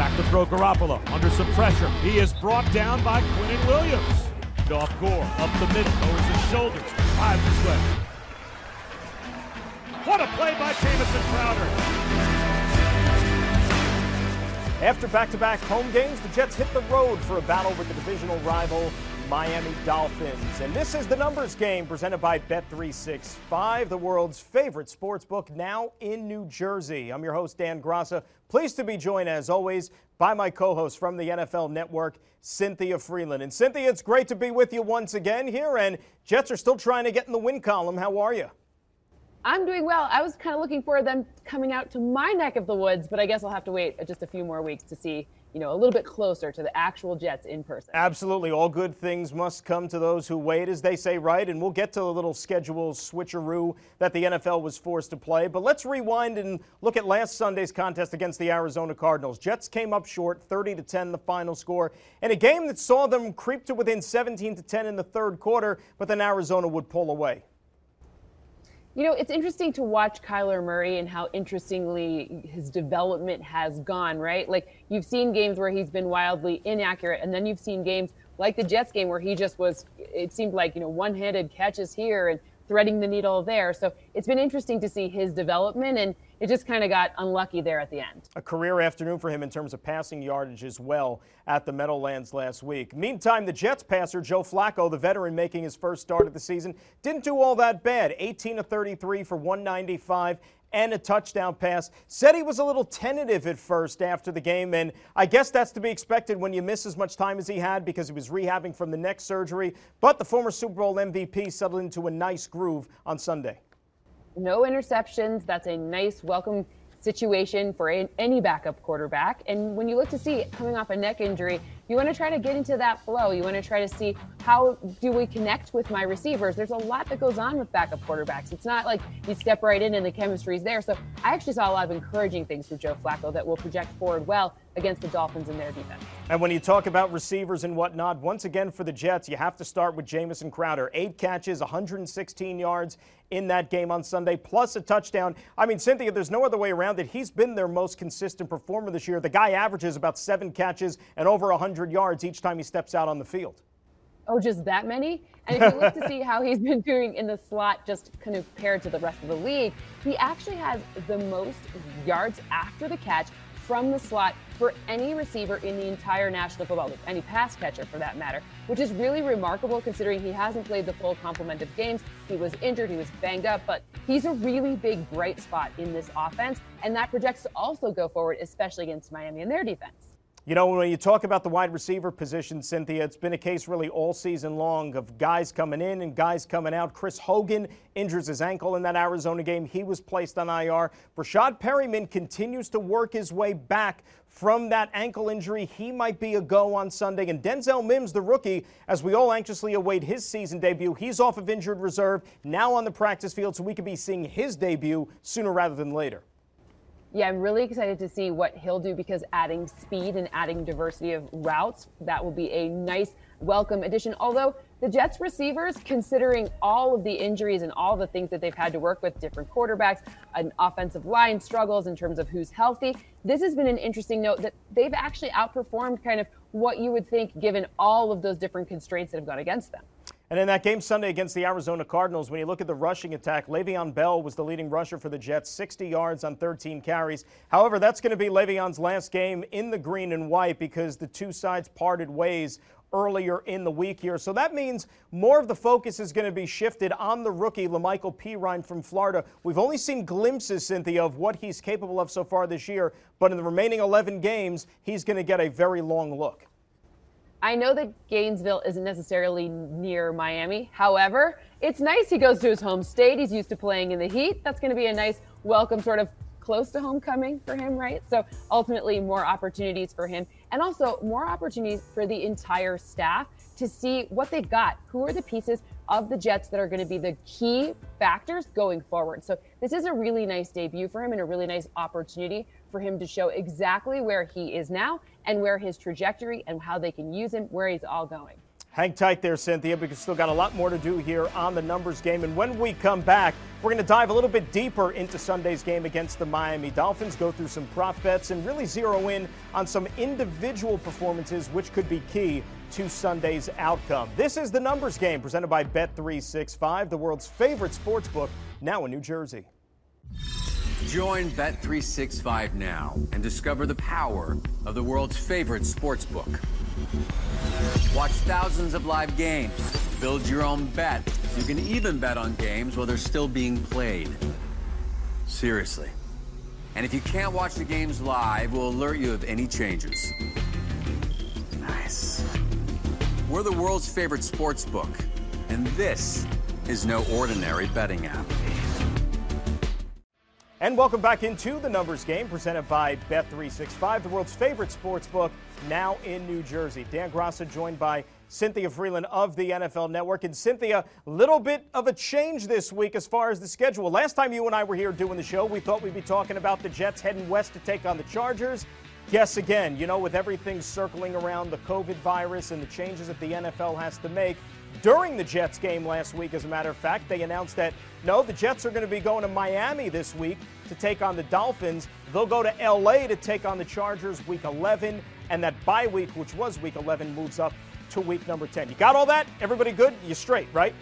Back to throw Garoppolo under some pressure. He is brought down by Quinnen Williams. Off Gore, up the middle, lowers his shoulders, drives his way. What a play by Jamison Crowder. After back-to-back home games, the Jets hit the road for a battle with the divisional rival Miami Dolphins. And this is the numbers game presented by Bet365, the world's favorite sports book now in New Jersey. I'm your host, Dan Graca. Pleased to be joined, as always, by my co host from the NFL Network, Cynthia Frelund. And Cynthia, it's great to be with you once again here. And Jets are still trying to get in the win column. How are you? I'm doing well. I was kind of looking for them coming out to my neck of the woods, but I guess I'll have to wait just a few more weeks to see you know, a little bit closer to the actual Jets in person. Absolutely. All good things must come to those who wait, as they say, right? And we'll get to the little schedule switcheroo that the NFL was forced to play. But let's rewind and look at last Sunday's contest against the Arizona Cardinals. Jets came up short, 30 to 10, the final score, in a game that saw them creep to within 17 to 10 in the third quarter, but then Arizona would pull away. You know, it's interesting to watch Kyler Murray and how interestingly his development has gone, right? Like you've seen games where he's been wildly inaccurate, and then you've seen games like the Jets game where he just was, it seemed like, you know, one handed catches here and threading the needle there. So it's been interesting to see his development and it just kind of got unlucky there at the end. A career afternoon for him in terms of passing yardage as well at the Meadowlands last week. Meantime, the Jets passer Joe Flacco, the veteran making his first start of the season, didn't do all that bad. 18 to 33 for 195 and a touchdown pass. Said he was a little tentative at first after the game, and I guess that's to be expected when you miss as much time as he had because he was rehabbing from the neck surgery. But the former Super Bowl MVP settled into a nice groove on Sunday no interceptions. That's a nice welcome situation for any backup quarterback. And when you look to see coming off a neck injury, you want to try to get into that flow. You want to try to see how do we connect with my receivers. There's a lot that goes on with backup quarterbacks. It's not like you step right in and the chemistry is there. So I actually saw a lot of encouraging things from Joe Flacco that will project forward well against the Dolphins in their defense. And when you talk about receivers and whatnot, once again for the Jets, you have to start with Jamison Crowder. Eight catches, 116 yards in that game on Sunday, plus a touchdown. I mean, Cynthia, there's no other way around it. He's been their most consistent performer this year. The guy averages about seven catches and over 100 yards each time he steps out on the field. Oh, just that many? And if you look to see how he's been doing in the slot, just compared to the rest of the league, he actually has the most yards after the catch from the slot for any receiver in the entire National Football League, any pass catcher for that matter, which is really remarkable considering he hasn't played the full complement of games. He was injured, he was banged up, but he's a really big bright spot in this offense, and that projects to also go forward, especially against Miami and their defense. You know, when you talk about the wide receiver position, Cynthia, it's been a case really all season long of guys coming in and guys coming out. Chris Hogan injures his ankle in that Arizona game. He was placed on IR. Breshad Perryman continues to work his way back from that ankle injury. He might be a go on Sunday. And Denzel Mims, the rookie, as we all anxiously await his season debut, he's off of injured reserve, now on the practice field, so we could be seeing his debut sooner rather than later. Yeah, I'm really excited to see what he'll do because adding speed and adding diversity of routes, that will be a nice welcome addition. Although the Jets receivers, considering all of the injuries and all the things that they've had to work with, different quarterbacks, an offensive line struggles in terms of who's healthy, this has been an interesting note that they've actually outperformed kind of what you would think given all of those different constraints that have gone against them. And in that game Sunday against the Arizona Cardinals, when you look at the rushing attack, Le'Veon Bell was the leading rusher for the Jets, 60 yards on 13 carries. However, that's going to be Le'Veon's last game in the green and white because the two sides parted ways earlier in the week here. So that means more of the focus is going to be shifted on the rookie, La'Mical Perine from Florida. We've only seen glimpses, Cynthia, of what he's capable of so far this year, but in the remaining 11 games, he's going to get a very long look. I know that Gainesville isn't necessarily near Miami. However, it's nice he goes to his home state. He's used to playing in the heat. That's going to be a nice welcome, sort of close to homecoming for him, right? So ultimately, more opportunities for him and also more opportunities for the entire staff to see what they've got. Who are the pieces of the Jets that are going to be the key factors going forward? So this is a really nice debut for him and a really nice opportunity for him to show exactly where he is now and where his trajectory and how they can use him, where he's all going. Hang tight there, Cynthia, because still got a lot more to do here on the numbers game. And when we come back, we're going to dive a little bit deeper into Sunday's game against the Miami Dolphins, go through some prop bets, and really zero in on some individual performances, which could be key to Sunday's outcome. This is the numbers game presented by Bet365, the world's favorite sports book, now in New Jersey. Join Bet365 now and discover the power of the world's favorite sports book. Watch thousands of live games. Build your own bet. You can even bet on games while they're still being played. Seriously. And if you can't watch the games live, we'll alert you of any changes. Nice. We're the world's favorite sports book, and this is no ordinary betting app. And welcome back into the numbers game presented by Bet365, the world's favorite sports book, now in New Jersey. Dan Graca joined by Cynthia Frelund of the NFL Network. And Cynthia, little bit of a change this week as far as the schedule. Last time you and I were here doing the show, we thought we'd be talking about the Jets heading west to take on the Chargers. Guess again, you know, with everything circling around the COVID virus and the changes that the NFL has to make, during the Jets game last week, as a matter of fact, they announced that no, the Jets are going to be going to Miami this week to take on the Dolphins. They'll go to LA to take on the Chargers week 11, and that bye week, which was week 11, moves up to week number 10. You got all that? Everybody good? You straight, right?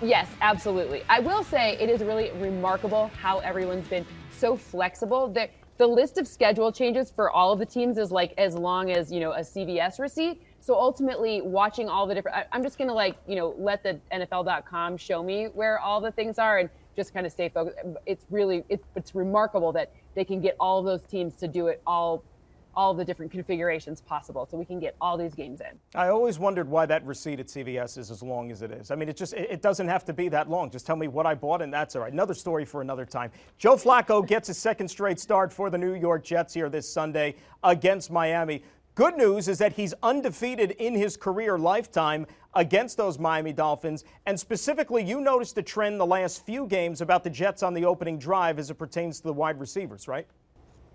Yes, absolutely. I will say it is really remarkable how everyone's been so flexible that the list of schedule changes for all of the teams is like as long as, you know, a CVS receipt. So ultimately, watching all the different, I, am just to like, you know, let the NFL.com show me where all the things are and just kind of stay focused. It's really, it's, it's remarkable that they can get all those teams to do it all all the different configurations possible so we can get all these games in. I always wondered why that receipt at CVS is as long as it is. I mean, it just it doesn't have to be that long. Just tell me what I bought and that's all right. Another story for another time. Joe Flacco gets his second straight start for the New York Jets here this Sunday against Miami. Good news is that he's undefeated in his career lifetime against those Miami Dolphins. And specifically, you noticed a trend the last few games about the Jets on the opening drive as it pertains to the wide receivers, right?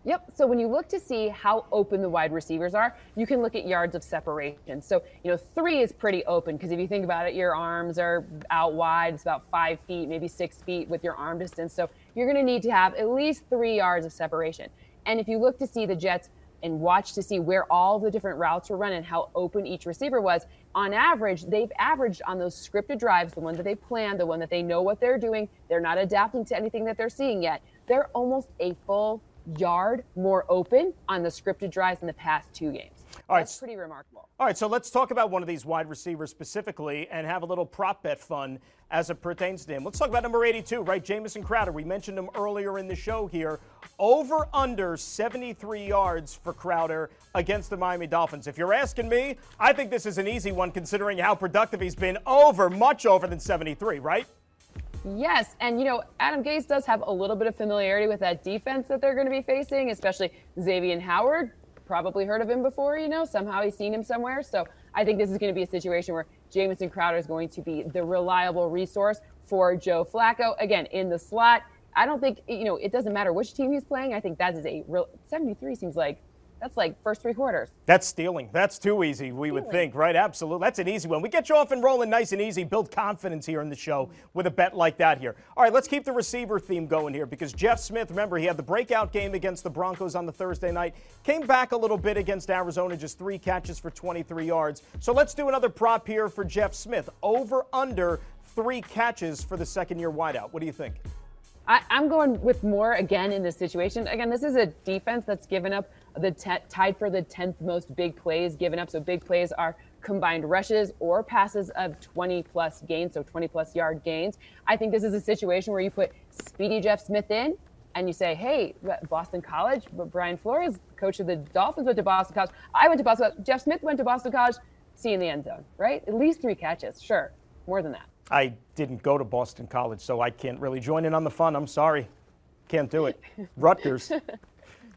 Yep. So when you look to see how open the wide receivers are, you can look at yards of separation. So, you know, three is pretty open because if you think about it, your arms are out wide. It's about five feet, maybe six feet with your arm distance. So you're going to need to have at least three yards of separation. And if you look to see the Jets and watch to see where all the different routes were run and how open each receiver was, on average, they've averaged on those scripted drives, the one that they plan, the one that they know what they're doing, they're not adapting to anything that they're seeing yet. They're almost a full yard more open on the scripted drives in the past two games. All right, That's pretty remarkable. All right, so let's talk about one of these wide receivers specifically and have a little prop bet fun as it pertains to him. Let's talk about number 82, right? Jamison Crowder. We mentioned him earlier in the show here. Over under 73 yards for Crowder against the Miami Dolphins. If you're asking me, I think this is an easy one considering how productive he's been over, much over than 73, right? Yes, and you know, Adam Gase does have a little bit of familiarity with that defense that they're going to be facing, especially Xavier Howard. Probably heard of him before, you know, somehow he's seen him somewhere. So I think this is going to be a situation where Jamison Crowder is going to be the reliable resource for Joe Flacco. Again, in the slot. I don't think, you know, it doesn't matter which team he's playing. I think that is a real 73 seems like that's like first three quarters. That's stealing. That's too easy, we stealing. would think, right? Absolutely. That's an easy one. We get you off and rolling nice and easy, build confidence here in the show with a bet like that here. All right, let's keep the receiver theme going here because Jeff Smith, remember, he had the breakout game against the Broncos on the Thursday night, came back a little bit against Arizona, just three catches for 23 yards. So let's do another prop here for Jeff Smith. Over under three catches for the second year wideout. What do you think? I, am going with more again in this situation. Again, this is a defense that's given up the tied for the 10th most big plays given up. So big plays are combined rushes or passes of 20 plus gains, so 20 plus yard gains. I think this is a situation where you put Speedy Jeff Smith in and you say, hey, Boston College, Brian Flores, coach of the Dolphins, went to Boston College. I went to Boston College. Jeff Smith went to Boston College. See you in the end zone, right? At least three catches. Sure. More than that. I didn't go to Boston College, so I can't really join in on the fun. I'm sorry. Can't do it. Rutgers.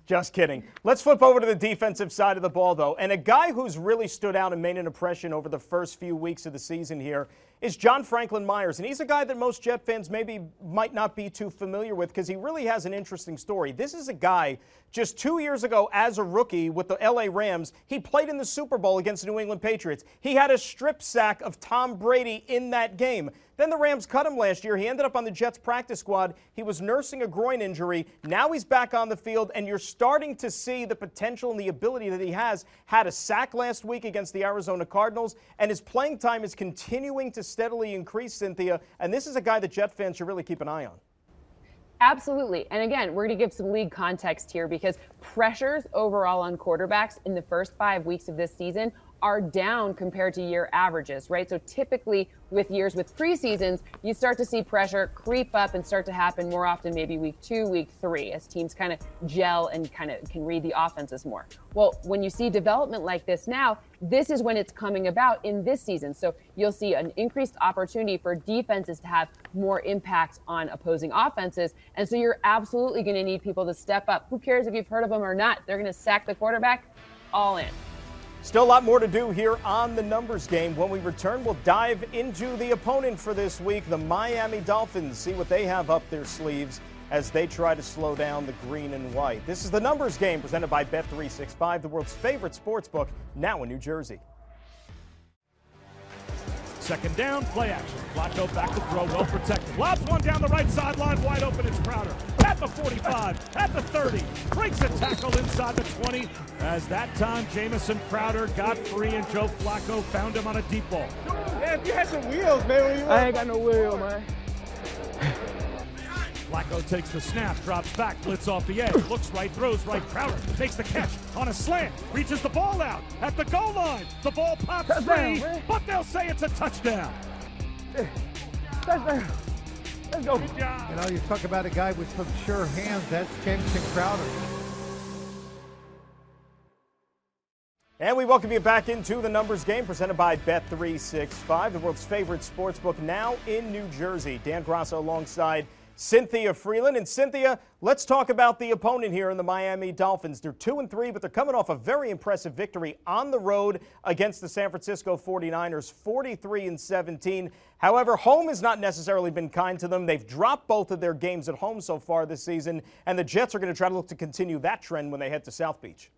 Just kidding. Let's flip over to the defensive side of the ball, though. And a guy who's really stood out and made an impression over the first few weeks of the season here is John Franklin Myers. And he's a guy that most Jet fans maybe might not be too familiar with because he really has an interesting story. This is a guy just two years ago as a rookie with the LA Rams. He played in the Super Bowl against the New England Patriots. He had a strip sack of Tom Brady in that game. Then the Rams cut him last year. He ended up on the Jets practice squad. He was nursing a groin injury. Now he's back on the field, and you're starting to see the potential and the ability that he has. Had a sack last week against the Arizona Cardinals, and his playing time is continuing to steadily increase, Cynthia. And this is a guy that Jet fans should really keep an eye on. Absolutely. And again, we're going to give some league context here because pressures overall on quarterbacks in the first five weeks of this season are down compared to year averages, right? So typically with years with preseasons, you start to see pressure creep up and start to happen more often, maybe week two, week three, as teams kind of gel and kind of can read the offenses more. Well, when you see development like this now, this is when it's coming about in this season. So you'll see an increased opportunity for defenses to have more impact on opposing offenses. And so you're absolutely going to need people to step up. Who cares if you've heard of them or not? They're going to sack the quarterback all in. Still a lot more to do here on the numbers game. When we return, we'll dive into the opponent for this week, the Miami Dolphins, see what they have up their sleeves as they try to slow down the green and white. This is the numbers game presented by Bet365, the world's favorite sports book, now in New Jersey. Second down, play action. Flacco back to throw, well protected. Lobs one down the right sideline, wide open. It's Crowder at the 45, at the 30. Breaks a tackle inside the 20. As that time, Jamison Crowder got free and Joe Flacco found him on a deep ball. Man, if you had some wheels, man. I ain't got no wheel, man. Flacco takes the snap, drops back, blitz off the edge, looks right, throws right. Crowder takes the catch on a slant, reaches the ball out at the goal line. The ball pops touchdown, free, man. but they'll say it's a touchdown. Touchdown. Let's go. Good job. You know, you talk about a guy with some sure hands. That's Jamison Crowder. And we welcome you back into the numbers game presented by Bet365, the world's favorite sports book now in New Jersey. Dan Graca alongside Cynthia Frelund. And Cynthia, let's talk about the opponent here in the Miami Dolphins. They're 2 and 3, but they're coming off a very impressive victory on the road against the San Francisco 49ers, 43 and 17. However, home has not necessarily been kind to them. They've dropped both of their games at home so far this season, and the Jets are going to try to look to continue that trend when they head to South Beach.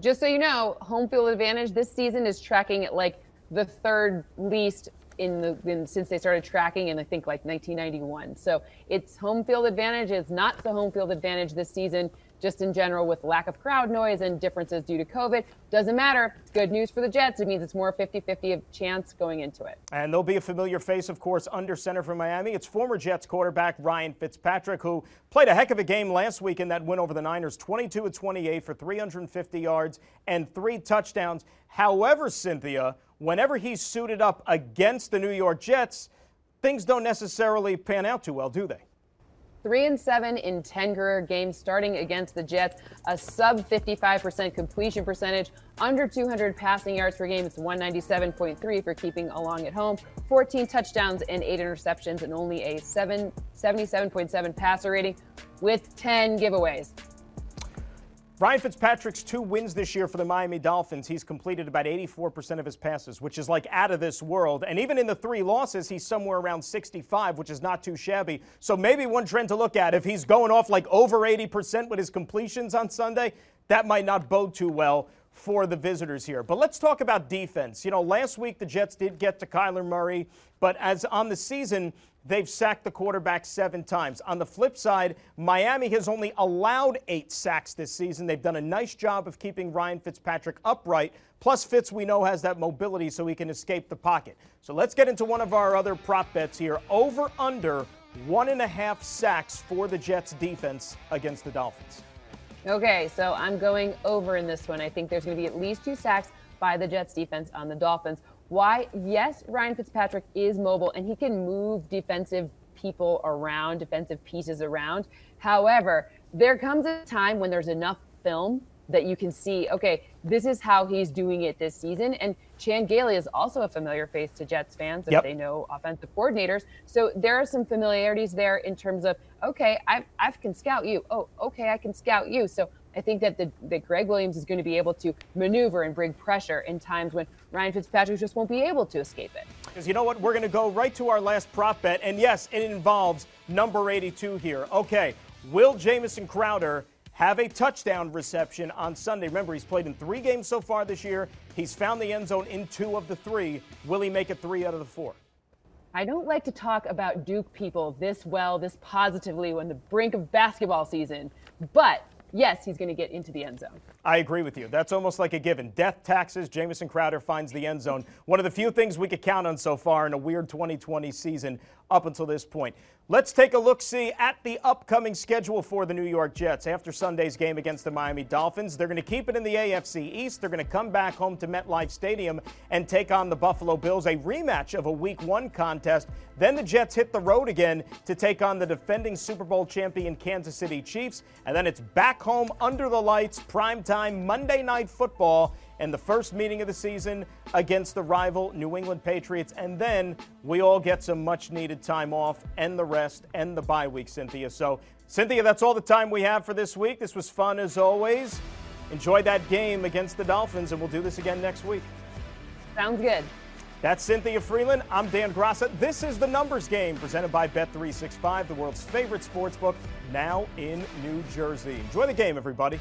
Just so you know, home field advantage this season is tracking at like the third least in the in, since they started tracking in I think like 1991. So it's home field advantage. It's not the home field advantage this season, just in general with lack of crowd noise and differences due to COVID. Doesn't matter. It's good news for the Jets. It means it's more 50-50 of chance going into it. And there'll be a familiar face, of course, under center for Miami. It's former Jets quarterback Ryan Fitzpatrick, who played a heck of a game last week in that win over the Niners 22 and 28 for 350 yards and three touchdowns. However, Cynthia, whenever he's suited up against the New York Jets, things don't necessarily pan out too well, do they? Three and seven in 10 career games starting against the Jets, a sub 55% completion percentage, under 200 passing yards per game. It's 197.3 for keeping along at home, 14 touchdowns and eight interceptions, and only a 7, 77.7 passer rating with 10 giveaways. Ryan Fitzpatrick's two wins this year for the Miami Dolphins. He's completed about 84% of his passes, which is like out of this world. And even in the three losses, he's somewhere around 65, which is not too shabby. So maybe one trend to look at if he's going off like over 80% with his completions on Sunday, that might not bode too well for the visitors here. But let's talk about defense. You know, last week the Jets did get to Kyler Murray, but as on the season, they've sacked the quarterback seven times. On the flip side, Miami has only allowed eight sacks this season. They've done a nice job of keeping Ryan Fitzpatrick upright. Plus, Fitz, we know, has that mobility so he can escape the pocket. So let's get into one of our other prop bets here. Over under one and a half sacks for the Jets defense against the Dolphins. Okay, so I'm going over in this one. I think there's going to be at least two sacks by the Jets defense on the Dolphins. Why? Yes, Ryan Fitzpatrick is mobile and he can move defensive people around, defensive pieces around. However, there comes a time when there's enough film that you can see, okay, this is how he's doing it this season. And Chan Gailey is also a familiar face to Jets fans if Yep. they know offensive coordinators. So there are some familiarities there in terms of, okay, I, I can scout you. Oh, okay, I can scout you. So I think that the, that Gregg Williams is going to be able to maneuver and bring pressure in times when Ryan Fitzpatrick just won't be able to escape it. Because you know what? We're going to go right to our last prop bet. And yes, it involves number 82 here. Okay, will Jamison Crowder have a touchdown reception on Sunday? Remember, he's played in three games so far this year. He's found the end zone in two of the three. Will he make it three out of the four? I don't like to talk about Duke people this well, this positively when the brink of basketball season, but yes, he's going to get into the end zone. I agree with you. That's almost like a given. Death taxes, Jamison Crowder finds the end zone. One of the few things we could count on so far in a weird 2020 season up until this point. Let's take a look see at the upcoming schedule for the New York Jets after Sunday's game against the Miami Dolphins. They're going to keep it in the AFC East. They're going to come back home to MetLife Stadium and take on the Buffalo Bills, a rematch of a week 1 contest. Then the Jets hit the road again to take on the defending Super Bowl champion Kansas City Chiefs, and then it's back home under the lights primetime Monday night football and the first meeting of the season against the rival New England Patriots. And then we all get some much needed time off and the rest and the bye week, Cynthia. So, Cynthia, that's all the time we have for this week. This was fun as always. Enjoy that game against the Dolphins, and we'll do this again next week. Sounds good. That's Cynthia Frelund. I'm Dan Graca. This is the Numbers Game presented by Bet365, the world's favorite sports book, now in New Jersey. Enjoy the game, everybody.